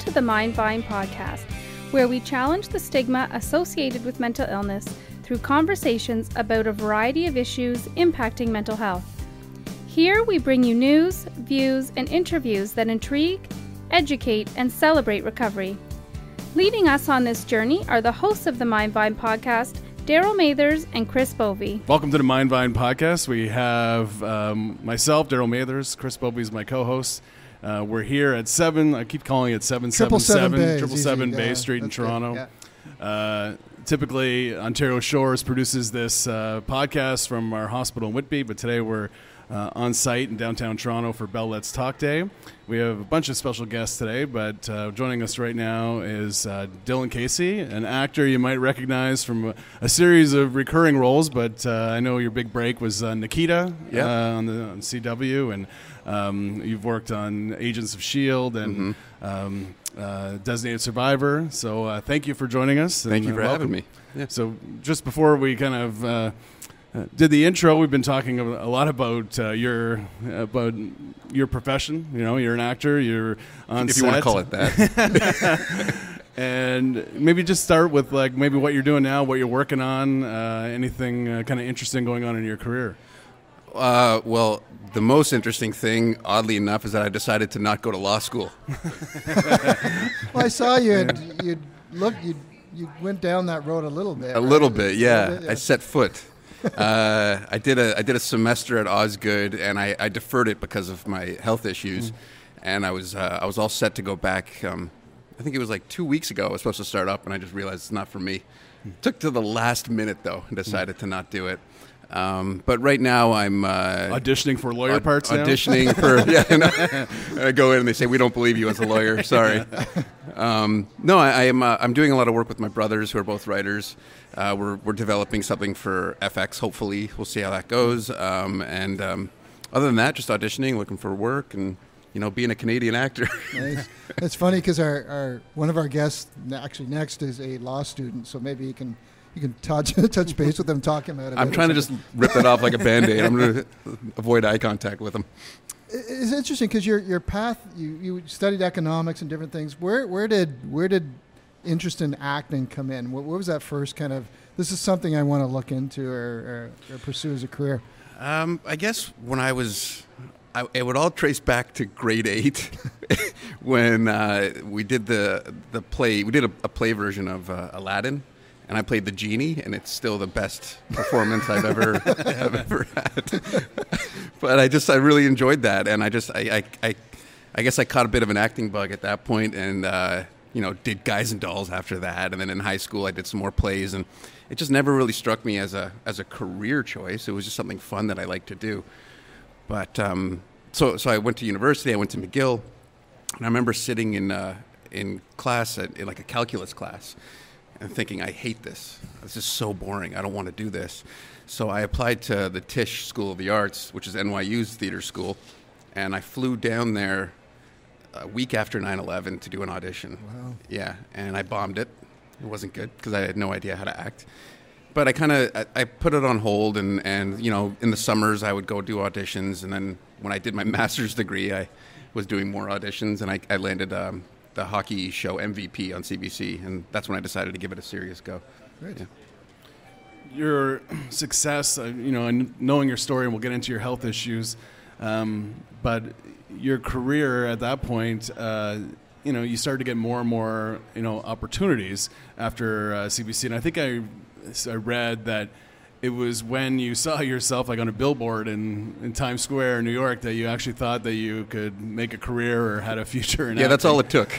To the Mind Vine podcast, where we challenge the stigma associated with mental illness through conversations about a variety of issues impacting mental health. Here we bring you news, views, and interviews that intrigue, educate, and celebrate recovery. Leading us on this journey are the hosts of the Mind Vine podcast, Daryl Mathers and Chris Bovey. Welcome to the Mind Vine podcast. We have um, myself, Daryl Mathers, Chris Bovey is my co-host. Uh, we're here at seven. I keep calling it seven seven seven triple seven Bay Street in Toronto. Yeah. Uh, typically, Ontario Shores produces this uh, podcast from our hospital in Whitby, but today we're uh, on site in downtown Toronto for Bell Let's Talk Day. We have a bunch of special guests today, but uh, joining us right now is uh, Dillon Casey, an actor you might recognize from a, a series of recurring roles, but uh, I know your big break was uh, Nikita yep. Uh, on the on CW, and um, you've worked on Agents of S.H.I.E.L.D. and mm-hmm. um, Designated Survivor. So thank you for joining us. Thank and, you for welcome. having me. Yeah. So just before we kind of uh, did the intro. We've been talking a lot about uh, your about your profession. You know, you're an actor. You're on if set. you want to call it that. and maybe just start with like maybe what you're doing now, what you're working on, uh, anything uh, kind of interesting going on in your career. Uh, well, the most interesting thing, oddly enough, is that I decided to not go to law school. well, I saw you and you look you you went down that road a little bit. A right? little bit, yeah. Little bit, yeah. I set foot uh, I did a I did a semester at Osgoode, and I, I deferred it because of my health issues, mm. and I was uh, I was all set to go back. Um, I think it was like two weeks ago. I was supposed to start up, and I just realized it's not for me. Mm. Took to the last minute though, and decided mm. to not do it. Um, but right now I'm uh, auditioning for lawyer aud- parts. Auditioning for yeah. And I go in and they say we don't believe you as a lawyer. Sorry. Um, no, I, I am. Uh, I'm doing a lot of work with my brothers who are both writers. Uh, we're we're developing something for FX. Hopefully, we'll see how that goes. Um, and um, other than that, just auditioning, looking for work, and you know, being a Canadian actor. nice. It's funny because our, our one of our guests actually next is a law student, so maybe he can you can touch touch base with them, talk about it. I'm trying to just rip it off like a band-aid. I'm going to avoid eye contact with them. It's interesting because your your path you, you studied economics and different things. Where where did where did interest in acting come in? What, what was that first kind of? This is something I want to look into or, or, or pursue as a career. Um, I guess when I was I, it would all trace back to grade eight when uh, we did the the play. We did a, a play version of uh, Aladdin, and I played the genie, and it's still the best performance I've ever I've ever had. but I just I really enjoyed that, and I just I, I, I I guess I caught a bit of an acting bug at that point, and uh, you know did Guys and Dolls after that, and then in high school I did some more plays, and it just never really struck me as a as a career choice. It was just something fun that I liked to do. But um, so so I went to university. I went to McGill, and I remember sitting in uh, in class at, in like a calculus class and thinking, I hate this. This is so boring. I don't want to do this. So I applied to the Tisch School of the Arts, which is NYU's theater school, and I flew down there a week after 9/11 to do an audition. Wow. Yeah, and I bombed it. It wasn't good because I had no idea how to act. But I kind of I, I, put it on hold, and and you know in the summers I would go do auditions, and then when I did my master's degree, I was doing more auditions, and I, I landed um, the hockey show MVP on CBC, and that's when I decided to give it a serious go. Great. Yeah. Your success, uh, you know, and knowing your story, and we'll get into your health issues, um, but your career at that point, uh, you know, you started to get more and more, you know, opportunities after uh, CBC, and I think I, I read that it was when you saw yourself like on a billboard in, in Times Square, in New York, that you actually thought that you could make a career or had a future. In yeah, acting. that's all it took.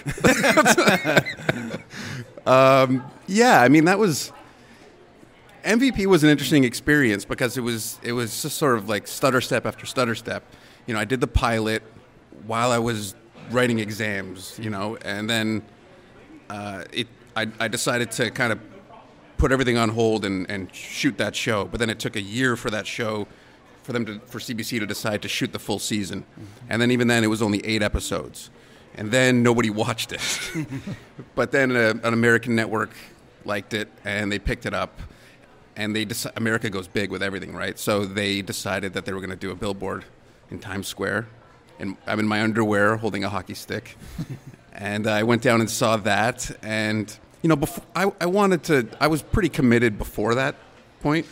um, yeah, I mean that was MVP was an interesting experience because it was it was just sort of like stutter step after stutter step. You know, I did the pilot while I was writing exams. You know, and then uh, it I, I decided to kind of put everything on hold and, and shoot that show. But then it took a year for that show for them to for CBC to decide to shoot the full season, and then even then it was only eight episodes, and then nobody watched it. but then a, an American network liked it and they picked it up, and they deci- America goes big with everything, right? So they decided that they were going to do a billboard in Times Square, and I'm in my underwear holding a hockey stick. and I went down and saw that. And, you know, before, I, I wanted to, I was pretty committed before that point.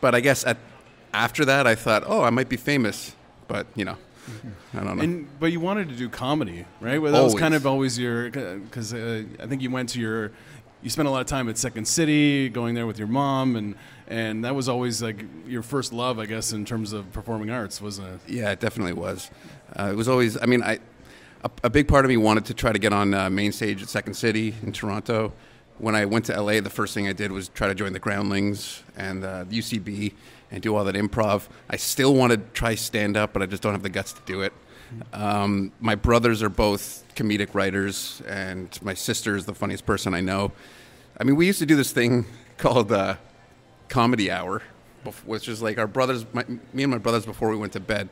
But I guess at, after that, I thought, oh, I might be famous. But, you know. I don't know. And, but you wanted to do comedy, right? Well, that always. was kind of always your because uh, I think you went to your you spent a lot of time at Second City, going there with your mom, and and that was always like your first love, I guess, in terms of performing arts, wasn't it? Yeah, it definitely was. Uh, it was always. I mean, I a, a, big part of me wanted to try to get on uh, main stage at Second City in Toronto. When I went to LA, the first thing I did was try to join the Groundlings and uh, UCB and do all that improv. I still want to try stand up, but I just don't have the guts to do it. Um, my brothers are both comedic writers, and my sister is the funniest person I know. I mean, we used to do this thing called uh, Comedy Hour, which is like our brothers, my, me and my brothers before we went to bed.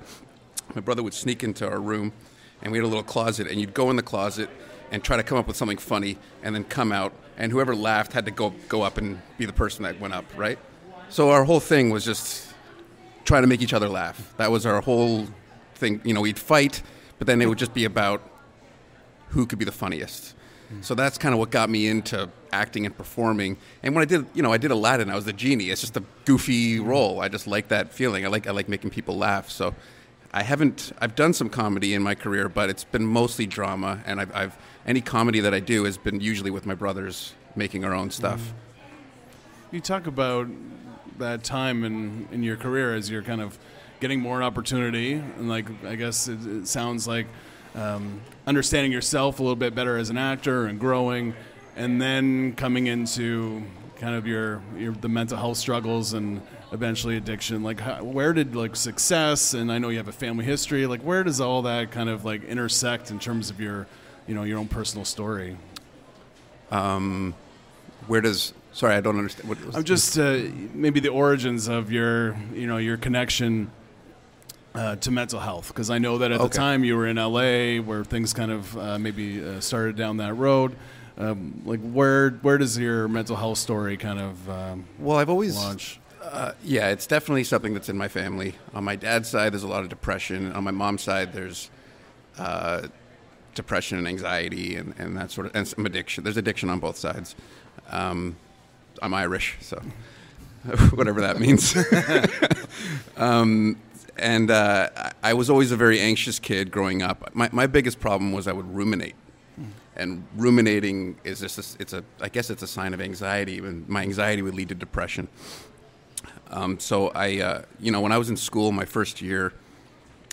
My brother would sneak into our room, and we had a little closet, and you'd go in the closet and try to come up with something funny, and then come out, and whoever laughed had to go go up and be the person that went up, right? So our whole thing was just trying to make each other laugh. That was our whole thing. You know, we'd fight, but then it would just be about who could be the funniest. Mm. So that's kind of what got me into acting and performing. And when I did, you know, I did Aladdin. I was the genie. It's just a goofy role. I just like that feeling. I like I like making people laugh. So I haven't. I've done some comedy in my career, but it's been mostly drama. And I've, I've any comedy that I do has been usually with my brothers making our own stuff. Mm. You talk about that time in in your career as you're kind of getting more opportunity, and like I guess it, it sounds like um, understanding yourself a little bit better as an actor and growing, and then coming into kind of your, your the mental health struggles and eventually addiction. Like, how, where did like success and I know you have a family history. Like, where does all that kind of like intersect in terms of your you know your own personal story? Um, where does sorry I don't understand. What I'm just uh, maybe the origins of your you know your connection uh, to mental health because I know that at okay. the time you were in LA where things kind of uh, maybe uh, started down that road. Um, like where where does your mental health story kind of um, well I've always launch? Uh, yeah, it's definitely something that's in my family. On my dad's side, there's a lot of depression. On my mom's side, there's uh, depression and anxiety and, and that sort of and some addiction. There's addiction on both sides. Um, I'm Irish, so whatever that means. um, and uh, I was always a very anxious kid growing up. My, my biggest problem was I would ruminate, and ruminating is just a, it's a I guess it's a sign of anxiety, and my anxiety would lead to depression. Um, so I, uh, you know, when I was in school, my first year,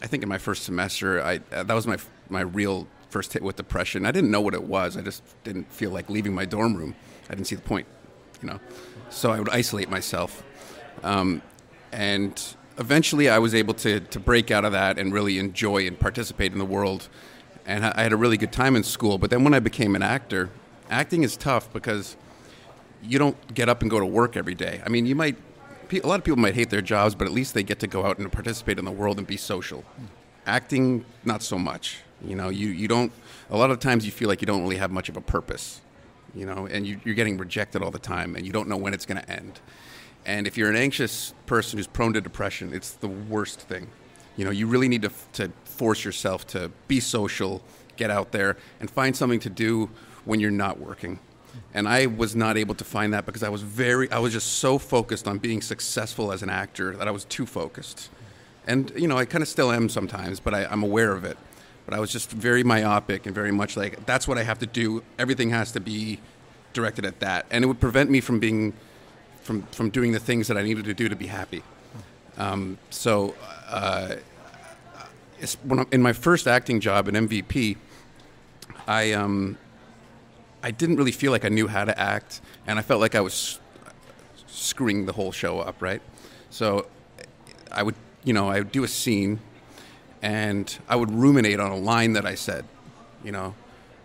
I think in my first semester, I uh, that was my my real first hit with depression. I didn't know what it was. I just didn't feel like leaving my dorm room. I didn't see the point, you know. So I would isolate myself, um, and eventually I was able to, to break out of that and really enjoy and participate in the world. And I had a really good time in school. But then when I became an actor, acting is tough because you don't get up and go to work every day. I mean, you might, a lot of people might hate their jobs, but at least they get to go out and participate in the world and be social. Acting, not so much. You know, you, you don't, a lot of times you feel like you don't really have much of a purpose, you know, and you, you're getting rejected all the time and you don't know when it's going to end. And if you're an anxious person who's prone to depression, it's the worst thing. You know, you really need to, to force yourself to be social, get out there, and find something to do when you're not working. And I was not able to find that because I was very, I was just so focused on being successful as an actor that I was too focused. And, you know, I kind of still am sometimes, but I, I'm aware of it. But I was just very myopic and very much like, that's what I have to do. Everything has to be directed at that. And it would prevent me from being from from doing the things that I needed to do to be happy. Um, so, uh, in my first acting job at MVP, I um, I didn't really feel like I knew how to act, and I felt like I was screwing the whole show up. Right, so I would you know I would do a scene, and I would ruminate on a line that I said, you know,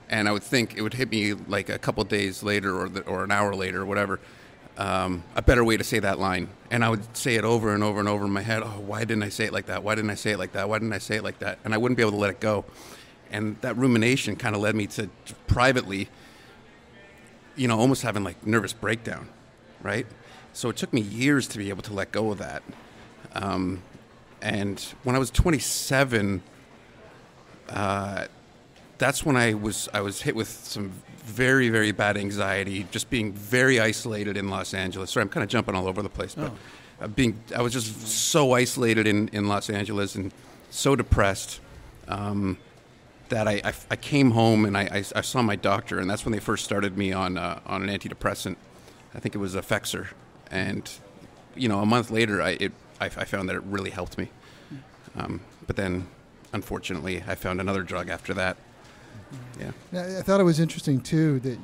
and I would think it would hit me like a couple days later or the, or an hour later or whatever um, a better way to say that line. And I would say it over and over and over in my head. Oh, why didn't I say it like that? Why didn't I say it like that? Why didn't I say it like that? And I wouldn't be able to let it go. And that rumination kind of led me to, to privately, you know, almost having like nervous breakdown, right? So it took me years to be able to let go of that. Um, and when I was 27, uh, that's when I was I was hit with some very very bad anxiety, just being very isolated in Los Angeles. Sorry, I'm kind of jumping all over the place, but oh. uh, being I was just so isolated in in Los Angeles and so depressed. Um, that I, I, I, came home and I, I, I, saw my doctor, and that's when they first started me on uh, on an antidepressant. I think it was Effexor, and you know, a month later, I it, I, found that it really helped me. Um, but then, unfortunately, I found another drug after that. Yeah. I thought it was interesting too that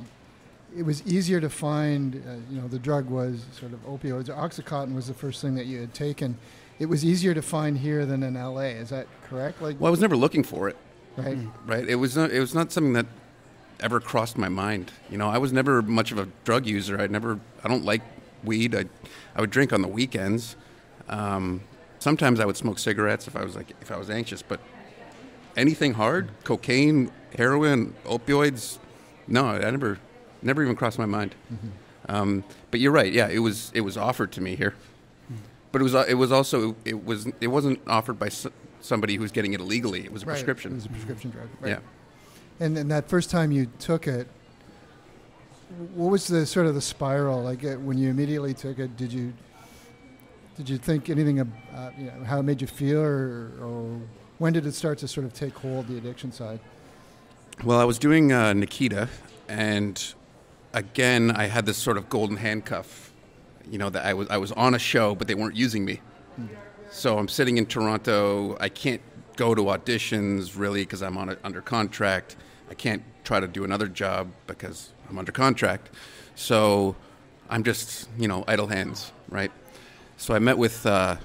it was easier to find. Uh, you know, the drug was sort of opioids. OxyContin was the first thing that you had taken. It was easier to find here than in LA. Is that correct? Like, well, I was never looking for it. Right. Right. It was not. It was not something that ever crossed my mind. You know, I was never much of a drug user. I never. I don't like weed. I, I would drink on the weekends. Um, sometimes I would smoke cigarettes if I was like if I was anxious, but anything hard, cocaine, heroin, opioids, no, I never, never even crossed my mind. Mm-hmm. Um, but you're right. Yeah, it was it was offered to me here, but it was it was also it was it wasn't offered by somebody who's getting it illegally. It was a right. prescription. It was a prescription drug. Right. Yeah. And then that first time you took it, what was the sort of the spiral? Like uh, when you immediately took it, did you did you think anything of uh, you know, how it made you feel, or, or, when did it start to sort of take hold the addiction side? Well, I was doing uh, Nikita, and again, I had this sort of golden handcuff. You know that I was I was on a show, but they weren't using me. Hmm. So I'm sitting in Toronto. I can't go to auditions really because I'm on a, under contract. I can't try to do another job because I'm under contract. So I'm just, you know, idle hands, right? So I met with uh,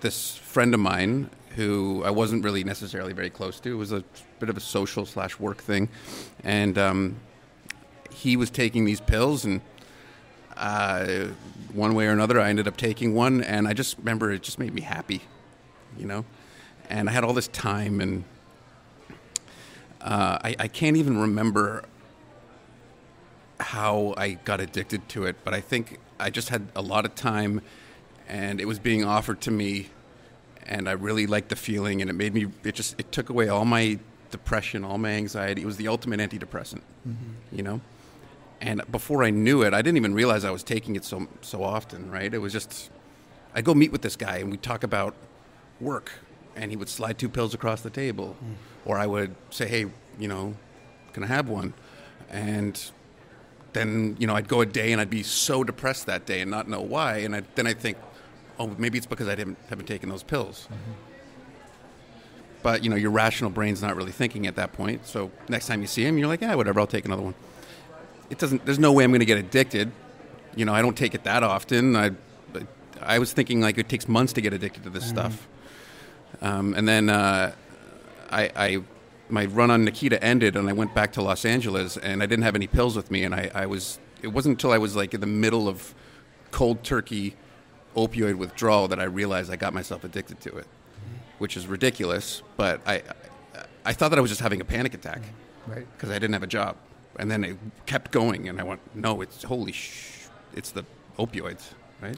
this friend of mine who I wasn't really necessarily very close to. It was a bit of a social slash work thing. And um, he was taking these pills and uh, one way or another, I ended up taking one, and I just remember it just made me happy, you know. And I had all this time, and uh, I, I can't even remember how I got addicted to it, but I think I just had a lot of time, and it was being offered to me, and I really liked the feeling, and it made me. It just it took away all my depression, all my anxiety. It was the ultimate antidepressant, mm-hmm. you know. And before I knew it, I didn't even realize I was taking it so so often. Right? It was just I'd go meet with this guy, and we'd talk about work, and he would slide two pills across the table, mm. or I would say, "Hey, you know, can I have one?" And then you know I'd go a day and I'd be so depressed that day and not know why, and I, then I'd think, oh, maybe it's because I didn't haven't taken those pills. Mm-hmm. But you know, your rational brain's not really thinking at that point. So next time you see him, you're like, yeah, whatever, I'll take another one. It doesn't. There's no way I'm going to get addicted. You know, I don't take it that often. I, I was thinking like it takes months to get addicted to this mm-hmm. stuff. Um, and then uh, I, I my run on Nikita ended, and I went back to Los Angeles, and I didn't have any pills with me, and I, I was. It wasn't until I was like in the middle of cold turkey opioid withdrawal that I realized I got myself addicted to it, which is ridiculous. But I, I thought that I was just having a panic attack, right? Because I didn't have a job, and then it kept going, and I went, no, it's holy sh, it's the opioids, right?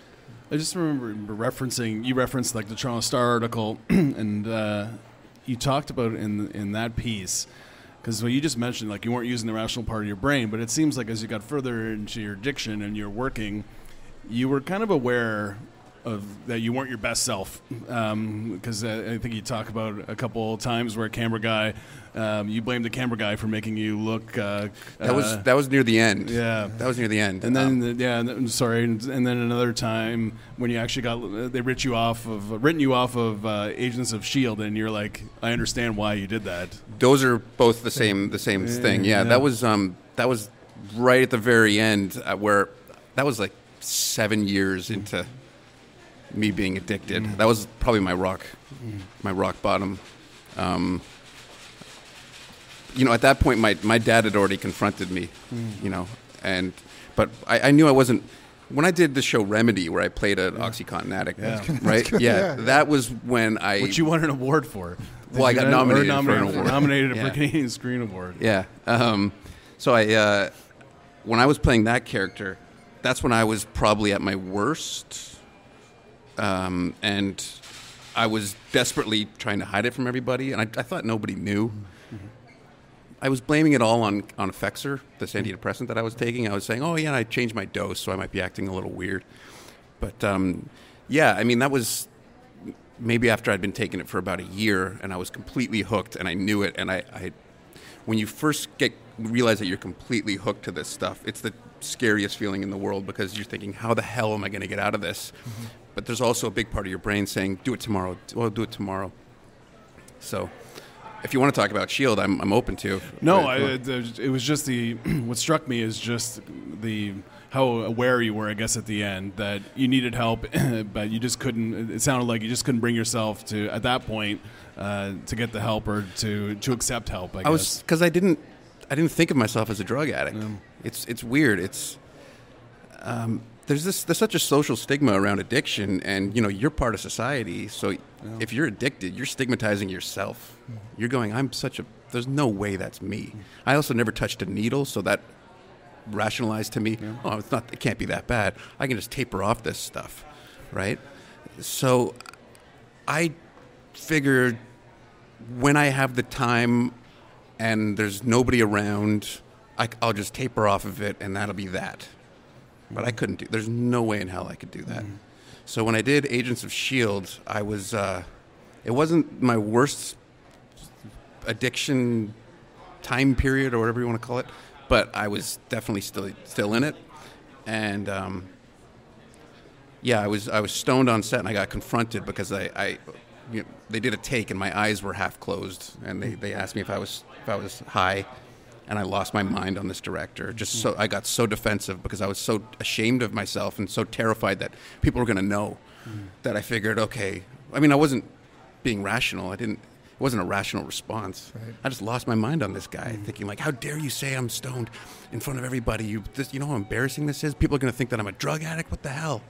I just remember referencing you referenced like the Toronto Star article, and uh, you talked about in in that piece because what you just mentioned, like you weren't using the rational part of your brain, but it seems like as you got further into your addiction and you're working, you were kind of aware of that you weren't your best self. Because um, I, I think you talk about a couple times where a camera guy um, you blamed the camera guy for making you look uh, that was uh, that was near the end. Yeah. That was near the end. And then um, the, yeah and, sorry and, and, then another time when you actually got they writ you off of written you off of uh, Agents of Shield and you're like I understand why you did that. Those are both the same the same yeah, thing. Yeah, yeah, that was um that was right at the very end uh, where that was like seven years into me being addicted. Mm. That was probably my rock, mm. my rock bottom. Um, you know, at that point, my, my dad had already confronted me, mm. you know, and but I, I, knew I wasn't. When I did the show Remedy, where I played an yeah. OxyContin addict, yeah. right? Yeah, yeah, that was when I. Which you won an award for. Well, I got nominated, nominated, for an award. Nominated for Canadian Screen Award. Yeah. Um, so I, uh, when I was playing that character, that's when I was probably at my worst um, and I was desperately trying to hide it from everybody, and I, I thought nobody knew. Mm-hmm. I was blaming it all on on Effexor, this antidepressant that I was taking. I was saying, "Oh yeah, I changed my dose, so I might be acting a little weird." But um, yeah, I mean that was maybe after I'd been taking it for about a year, and I was completely hooked, and I knew it. And I, I when you first get realize that you're completely hooked to this stuff, it's the scariest feeling in the world because you're thinking, "How the hell am I going to get out of this?" Mm-hmm. But there's also a big part of your brain saying, "Do it tomorrow. Well, do it tomorrow." So if you want to talk about Shield, I'm, I'm open to. No, I, it was just the what struck me is just the how aware you were, I guess, at the end that you needed help, but you just couldn't. It sounded like you just couldn't bring yourself to at that point uh, to get the help or to to accept help. I, I was because I didn't I didn't think of myself as a drug addict. Yeah. It's it's weird. It's um, there's this there's such a social stigma around addiction, and you know you're part of society. So yeah. if you're addicted, you're stigmatizing yourself. Mm-hmm. You're going, I'm such a. There's no way that's me. I also never touched a needle, so that rationalized to me, yeah. oh, it's not. It can't be that bad. I can just taper off this stuff, right? So I figured when I have the time and there's nobody around, I, will just taper off of it, and that'll be that. But I couldn't do. There's no way in hell I could do that. Mm-hmm. So when I did Agents of Shield, I was. Uh, it wasn't my worst addiction time period or whatever you want to call it, but I was definitely still still in it, and um, yeah, I was I was stoned on set and I got confronted because I, I you know, they did a take and my eyes were half closed and they, they asked me if I was if I was high and I lost my mind on this director. Just so I got so defensive because I was so ashamed of myself and so terrified that people were going to know mm. that I figured, okay. I mean, I wasn't being rational. I didn't. It wasn't a rational response. Right. I just lost my mind on this guy, mm. thinking like, "How dare you say I'm stoned in front of everybody? You, this, you know how embarrassing this is. People are going to think that I'm a drug addict. What the hell?"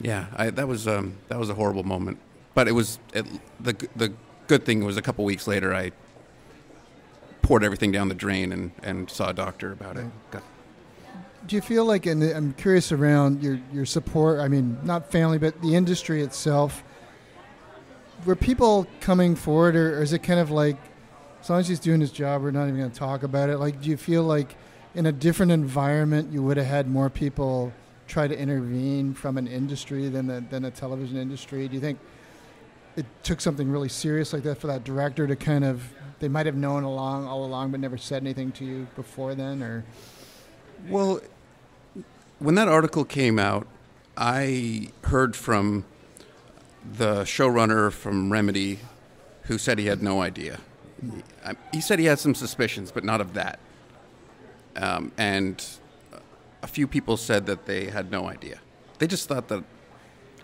Yeah, I, that was um, that was a horrible moment. But it was it, the the good thing was a couple weeks later I poured everything down the drain and, and saw a doctor about it. Got, do you feel like, and I'm curious around your, your support, I mean, not family, but the industry itself, were people coming forward, or, or is it kind of like, as long as he's doing his job, we're not even going to talk about it? Like, do you feel like in a different environment, you would have had more people try to intervene from an industry than the, than a television industry? Do you think it took something really serious like that for that director to kind of they might have known along all along but never said anything to you before then or well when that article came out i heard from the showrunner from remedy who said he had no idea he said he had some suspicions but not of that um, and a few people said that they had no idea they just thought that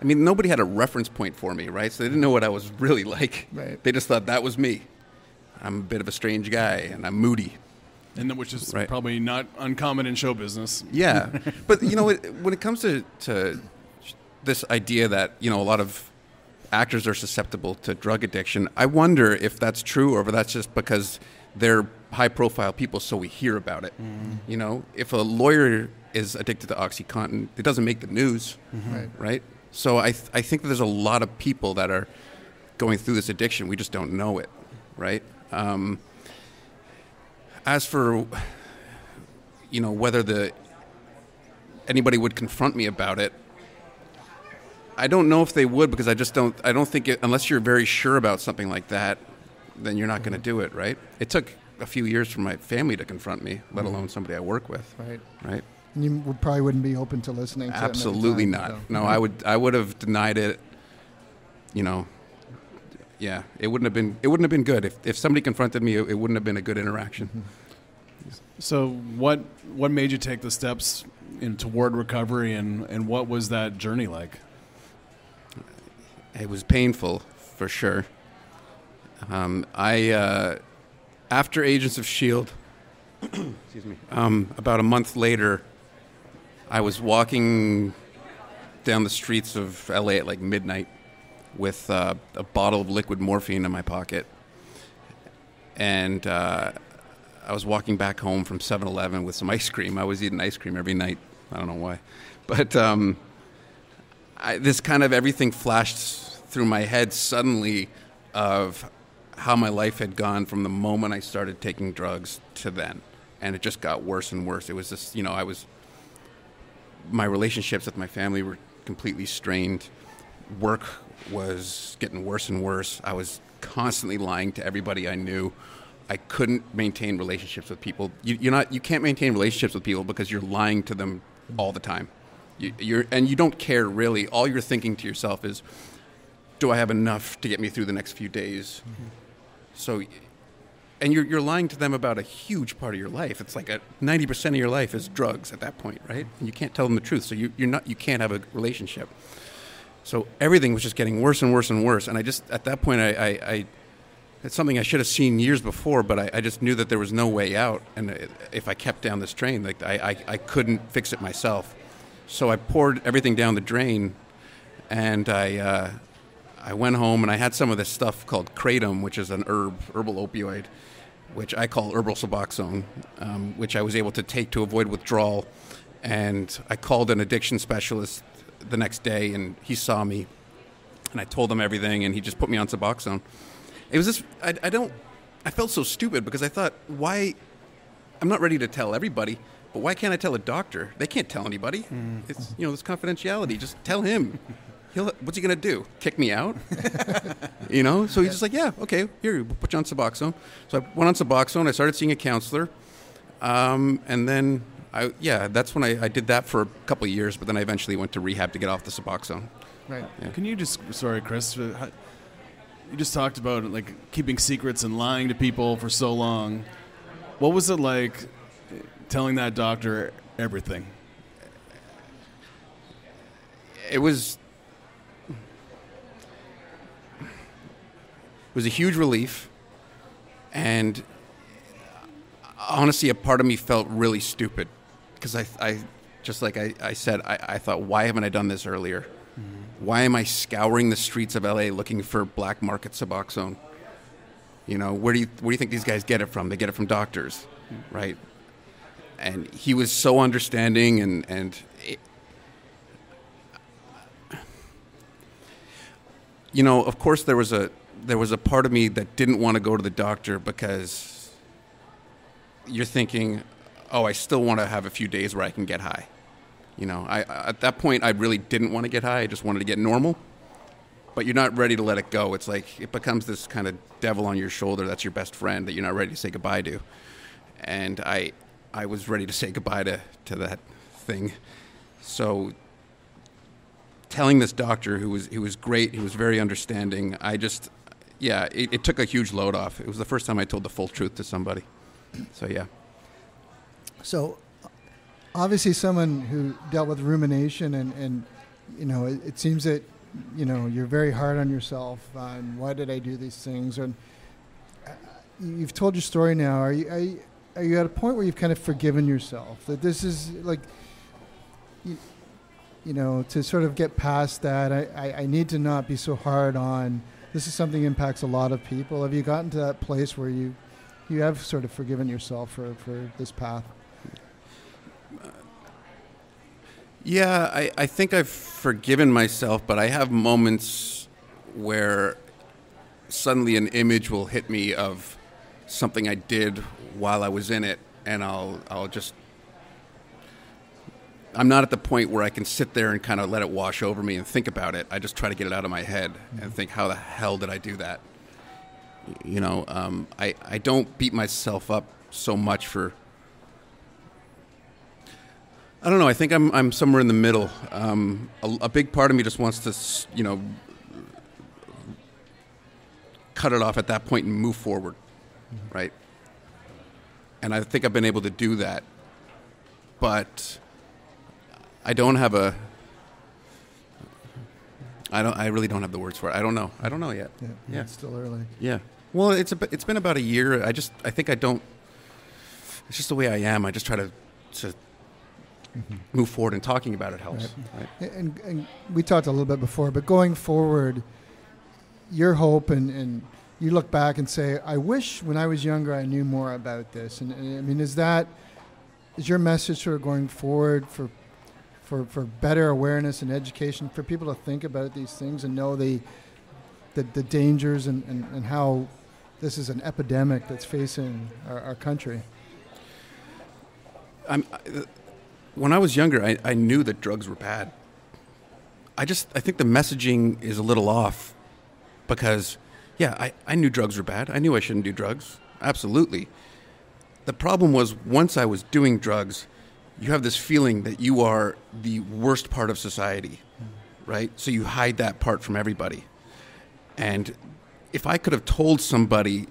I mean, nobody had a reference point for me, right? So they didn't know what I was really like. Right. They just thought that was me. I'm a bit of a strange guy and I'm moody. And which is right. probably not uncommon in show business. Yeah, but you know, when it comes to, to this idea that you know a lot of actors are susceptible to drug addiction, I wonder if that's true or if that's just because they're high-profile people, so we hear about it. Mm. You know, if a lawyer is addicted to OxyContin, it doesn't make the news, mm-hmm. right? Right. So I th- I think that there's a lot of people that are going through this addiction. We just don't know it, right? Um, as for you know whether the anybody would confront me about it, I don't know if they would because I just don't. I don't think it, unless you're very sure about something like that, then you're not going to do it, right? It took a few years for my family to confront me, let mm-hmm. alone somebody I work with. Right. Right. And you would, probably wouldn't be open to listening. to Absolutely time, not. So. No, I would. I would have denied it. You know, yeah, it wouldn't have been it wouldn't have been good if, if somebody confronted me. It, it wouldn't have been a good interaction. Mm-hmm. So what what made you take the steps in, toward recovery, and and what was that journey like? It was painful for sure. Um, I uh, after Agents of Shield, excuse me, um, about a month later, I was walking down the streets of LA at like midnight with uh, a bottle of liquid morphine in my pocket. And uh, I was walking back home from 7 Eleven with some ice cream. I was eating ice cream every night. I don't know why. But um, I, this kind of everything flashed through my head suddenly of how my life had gone from the moment I started taking drugs to then, and it just got worse and worse. It was just you know I was my relationships with my family were completely strained. Work was getting worse and worse. I was constantly lying to everybody I knew. I couldn't maintain relationships with people. You, you're not. You can't maintain relationships with people because you're lying to them all the time. You, and you don't care really. All you're thinking to yourself is, "Do I have enough to get me through the next few days?" Mm-hmm. So, and you're you're lying to them about a huge part of your life. It's like a ninety percent of your life is drugs at that point, right? And you can't tell them the truth. So you, you're not. You can't have a relationship. So everything was just getting worse and worse and worse. And I just at that point I, I, I it's something I should have seen years before, but I, I, just knew that there was no way out. And if I kept down this train, like I, I, I, couldn't fix it myself. So I poured everything down the drain, and I uh, I went home and I had some of this stuff called kratom, which is an herb herbal opioid, which I call herbal suboxone, um, which I was able to take to avoid withdrawal. And I called an addiction specialist the next day, and he saw me, and I told him everything, and he just put me on Suboxone. It was just I, I don't I felt so stupid because I thought why I'm not ready to tell everybody, but why can't I tell a doctor? They can't tell anybody. Mm. It's you know this confidentiality. Just tell him. He'll, what's he gonna do? Kick me out? you know? So he's just like, yeah, okay, here, we'll put you on Suboxone. So I went on Suboxone. I started seeing a counselor, um, and then I yeah, that's when I, I did that for a couple of years, but then I eventually went to rehab to get off the Suboxone. Right. Yeah. Can you just sorry, Chris? Uh, you just talked about like keeping secrets and lying to people for so long. What was it like telling that doctor everything? It was it was a huge relief and honestly a part of me felt really stupid because I, I just like I, I said, I, I thought, why haven't I done this earlier? Mm-hmm. Why am I scouring the streets of LA looking for black market Suboxone? You know, where do you where do you think these guys get it from? They get it from doctors, mm-hmm. right? And he was so understanding, and and it, you know, of course, there was a there was a part of me that didn't want to go to the doctor because you're thinking, oh, I still want to have a few days where I can get high. You know, I at that point I really didn't want to get high. I just wanted to get normal. But you're not ready to let it go. It's like it becomes this kind of devil on your shoulder that's your best friend that you're not ready to say goodbye to. And I I was ready to say goodbye to, to that thing. So telling this doctor who was who was great, he was very understanding, I just yeah, it, it took a huge load off. It was the first time I told the full truth to somebody. So yeah. So, obviously, someone who dealt with rumination, and, and you know, it, it seems that you know you're very hard on yourself. On why did I do these things? And uh, you've told your story now. Are you, are you are you at a point where you've kind of forgiven yourself that this is like? You, you know, to sort of get past that, I, I, I need to not be so hard on. This is something impacts a lot of people. Have you gotten to that place where you you have sort of forgiven yourself for, for this path? Yeah, I, I think I've forgiven myself, but I have moments where suddenly an image will hit me of something I did while I was in it, and I'll I'll just I'm not at the point where I can sit there and kind of let it wash over me and think about it. I just try to get it out of my head and mm-hmm. think, how the hell did I do that? You know, um, I I don't beat myself up so much for I don't know. I think I'm I'm somewhere in the middle. Um, a, a, big part of me just wants to, you know, cut it off at that point and move forward, mm-hmm. right? And I think I've been able to do that, but I don't have a. I don't. I really don't have the words for it. I don't know. I don't know yet. Yeah, yeah. it's still early. Yeah. Well, it's a, it's been about a year. I just I think I don't. It's just the way I am. I just try to to mm-hmm. move forward and talking about it helps. Right. Right? And, and, we talked a little bit before, but going forward, your hope and, and you look back and say, I wish when I was younger I knew more about this. And, and I mean, is that is your message sort of going forward for for, for better awareness and education for people to think about these things and know the the, the dangers and, and, and how this is an epidemic that's facing our, our country? I'm, when I was younger, I, I knew that drugs were bad. I just I think the messaging is a little off because yeah, I, I knew drugs were bad. I knew I shouldn't do drugs. Absolutely. The problem was once I was doing drugs, you have this feeling that you are the worst part of society, right? So you hide that part from everybody. And if I could have told somebody,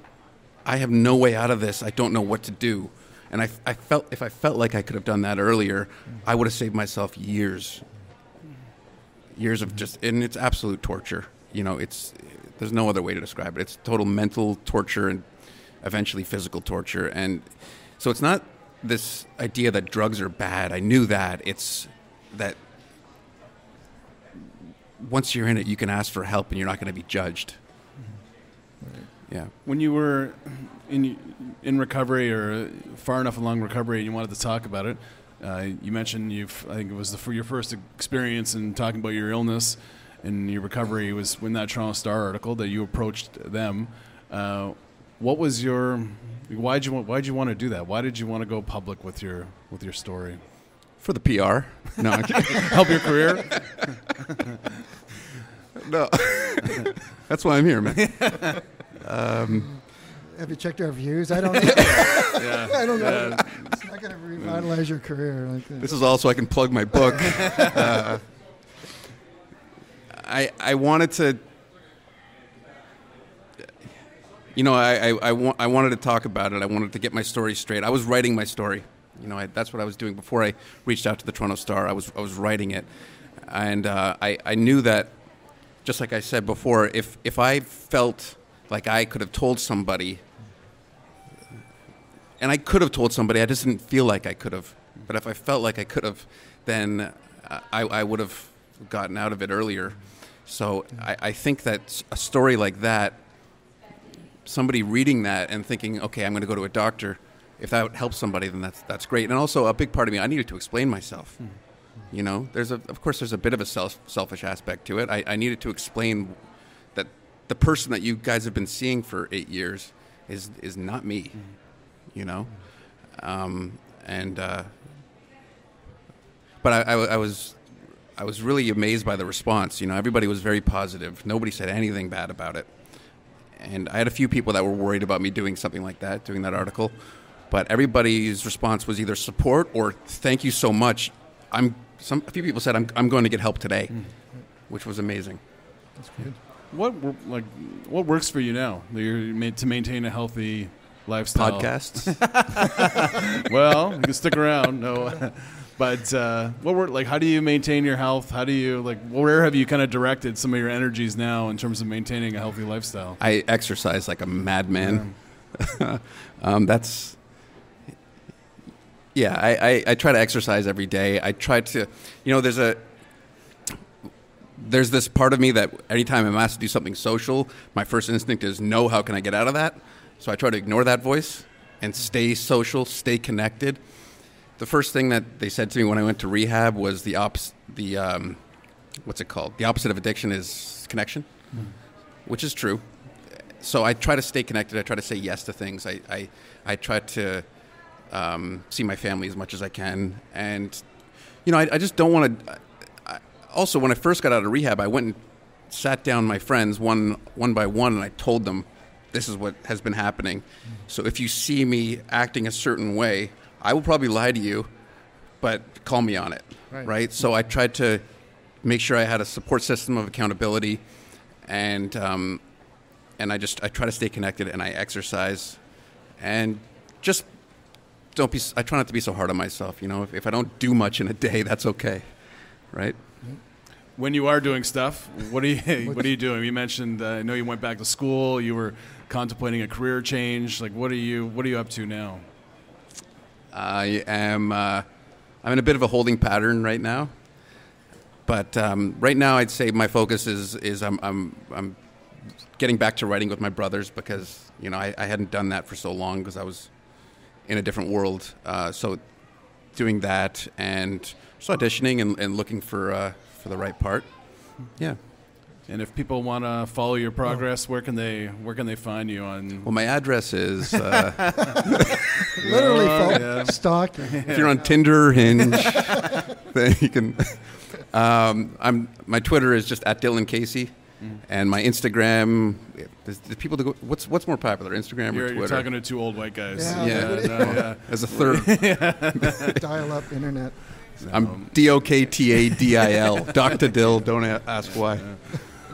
I have no way out of this, I don't know what to do, and I, I felt if I felt like I could have done that earlier, I would have saved myself years, years of just, and it's absolute torture. You know, it's there's no other way to describe it. It's total mental torture and eventually physical torture, and so it's not this idea that drugs are bad. I knew that. It's that once you're in it, you can ask for help and you're not going to be judged. Yeah. When you were in in recovery or far enough along recovery, and you wanted to talk about it, uh, you mentioned you've. I think it was the, for your first experience in talking about your illness and your recovery was when that Toronto Star article that you approached them. Uh, what was your? Why'd you Why'd you want to do that? Why did you want to go public with your with your story? For the PR. No, help your career. no, that's why I'm here, man. Um, Have you checked our views? I don't know. yeah. I don't know. Yeah. It's not going to revitalize your career. Like this. this is also I can plug my book. uh, I I wanted to. You know, I, I, I, wa- I wanted to talk about it. I wanted to get my story straight. I was writing my story. You know, I, that's what I was doing before I reached out to the Toronto Star. I was I was writing it, and uh, I I knew that, just like I said before, if if I felt like I could have told somebody, and I could have told somebody. I just didn't feel like I could have. But if I felt like I could have, then I, I would have gotten out of it earlier. So I, I think that a story like that, somebody reading that and thinking, okay, I'm going to go to a doctor. If that helps somebody, then that's that's great. And also, a big part of me, I needed to explain myself. Mm. You know, there's a, of course, there's a bit of a self, selfish aspect to it. I, I needed to explain that the person that you guys have been seeing for eight years is is not me, mm-hmm. you know, um, and uh, but I, I, I, was I was really amazed by the response. You know, everybody was very positive. Nobody said anything bad about it, and I had a few people that were worried about me doing something like that, doing that article, but everybody's response was either support or thank you so much. I'm some a few people said I'm I'm going to get help today, mm-hmm. which was amazing. That's good. What like what works for you now? You're made to maintain a healthy lifestyle. Podcasts. well, you can stick around. No, but uh, what work? Like, how do you maintain your health? How do you like? Where have you kind of directed some of your energies now in terms of maintaining a healthy lifestyle? I exercise like a madman. Yeah. um, that's yeah. I, I, I try to exercise every day. I try to, you know, there's a there's this part of me that anytime I'm asked to do something social, my first instinct is no, how can I get out of that? So I try to ignore that voice and stay social, stay connected. The first thing that they said to me when I went to rehab was the opposite, the, um, what's it called? The opposite of addiction is connection, mm. which is true. So I try to stay connected. I try to say yes to things. I, I, I try to um, see my family as much as I can. And, you know, I, I just don't want to also, when I first got out of rehab, I went and sat down my friends one one by one, and I told them, "This is what has been happening." So if you see me acting a certain way, I will probably lie to you, but call me on it, right? right? So I tried to make sure I had a support system of accountability, and um, and I just I try to stay connected, and I exercise, and just don't be. I try not to be so hard on myself. You know, if, if I don't do much in a day, that's okay, right? when you are doing stuff, what are you what are you doing? You mentioned uh, I know you went back to school. You were contemplating a career change. Like, what are you what are you up to now? I am. Uh, I'm in a bit of a holding pattern right now, but um, right now I'd say my focus is is I'm I'm I'm getting back to writing with my brothers because you know I, I hadn't done that for so long because I was in a different world. Uh, so doing that and just auditioning and, and looking for uh, for the right part. Yeah. And if people want to follow your progress, where can they where can they find you on? Well, my address is uh, literally oh, yeah. stock. If you're on Tinder, Hinge, then you can. Um, I'm my Twitter is just at Dillon Casey. Mm. And my Instagram, the people to go, what's what's more popular, Instagram you're, or Twitter? You're talking to two old white guys. Yeah, yeah, no, yeah. as a third. Dial-up internet. I'm D O K T A D I L. Dr. Dill. Don't ask why.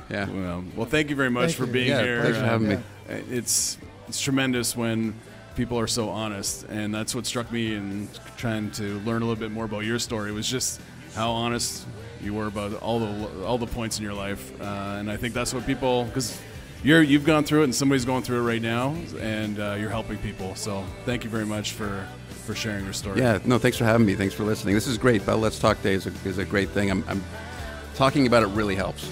Yeah. Well, well, thank you very much thank for you. being yeah, here. Thanks for having uh, me. It's it's tremendous when people are so honest, and that's what struck me in trying to learn a little bit more about your story. Was just how honest you were about all the all the points in your life, uh, and I think that's what people because you're you've gone through it, and somebody's going through it right now, and uh, you're helping people. So thank you very much for for sharing your story. Yeah, no, thanks for having me. Thanks for listening. This is great. Bell Let's Talk Day is a, is a great thing. I'm, I'm talking about it really helps.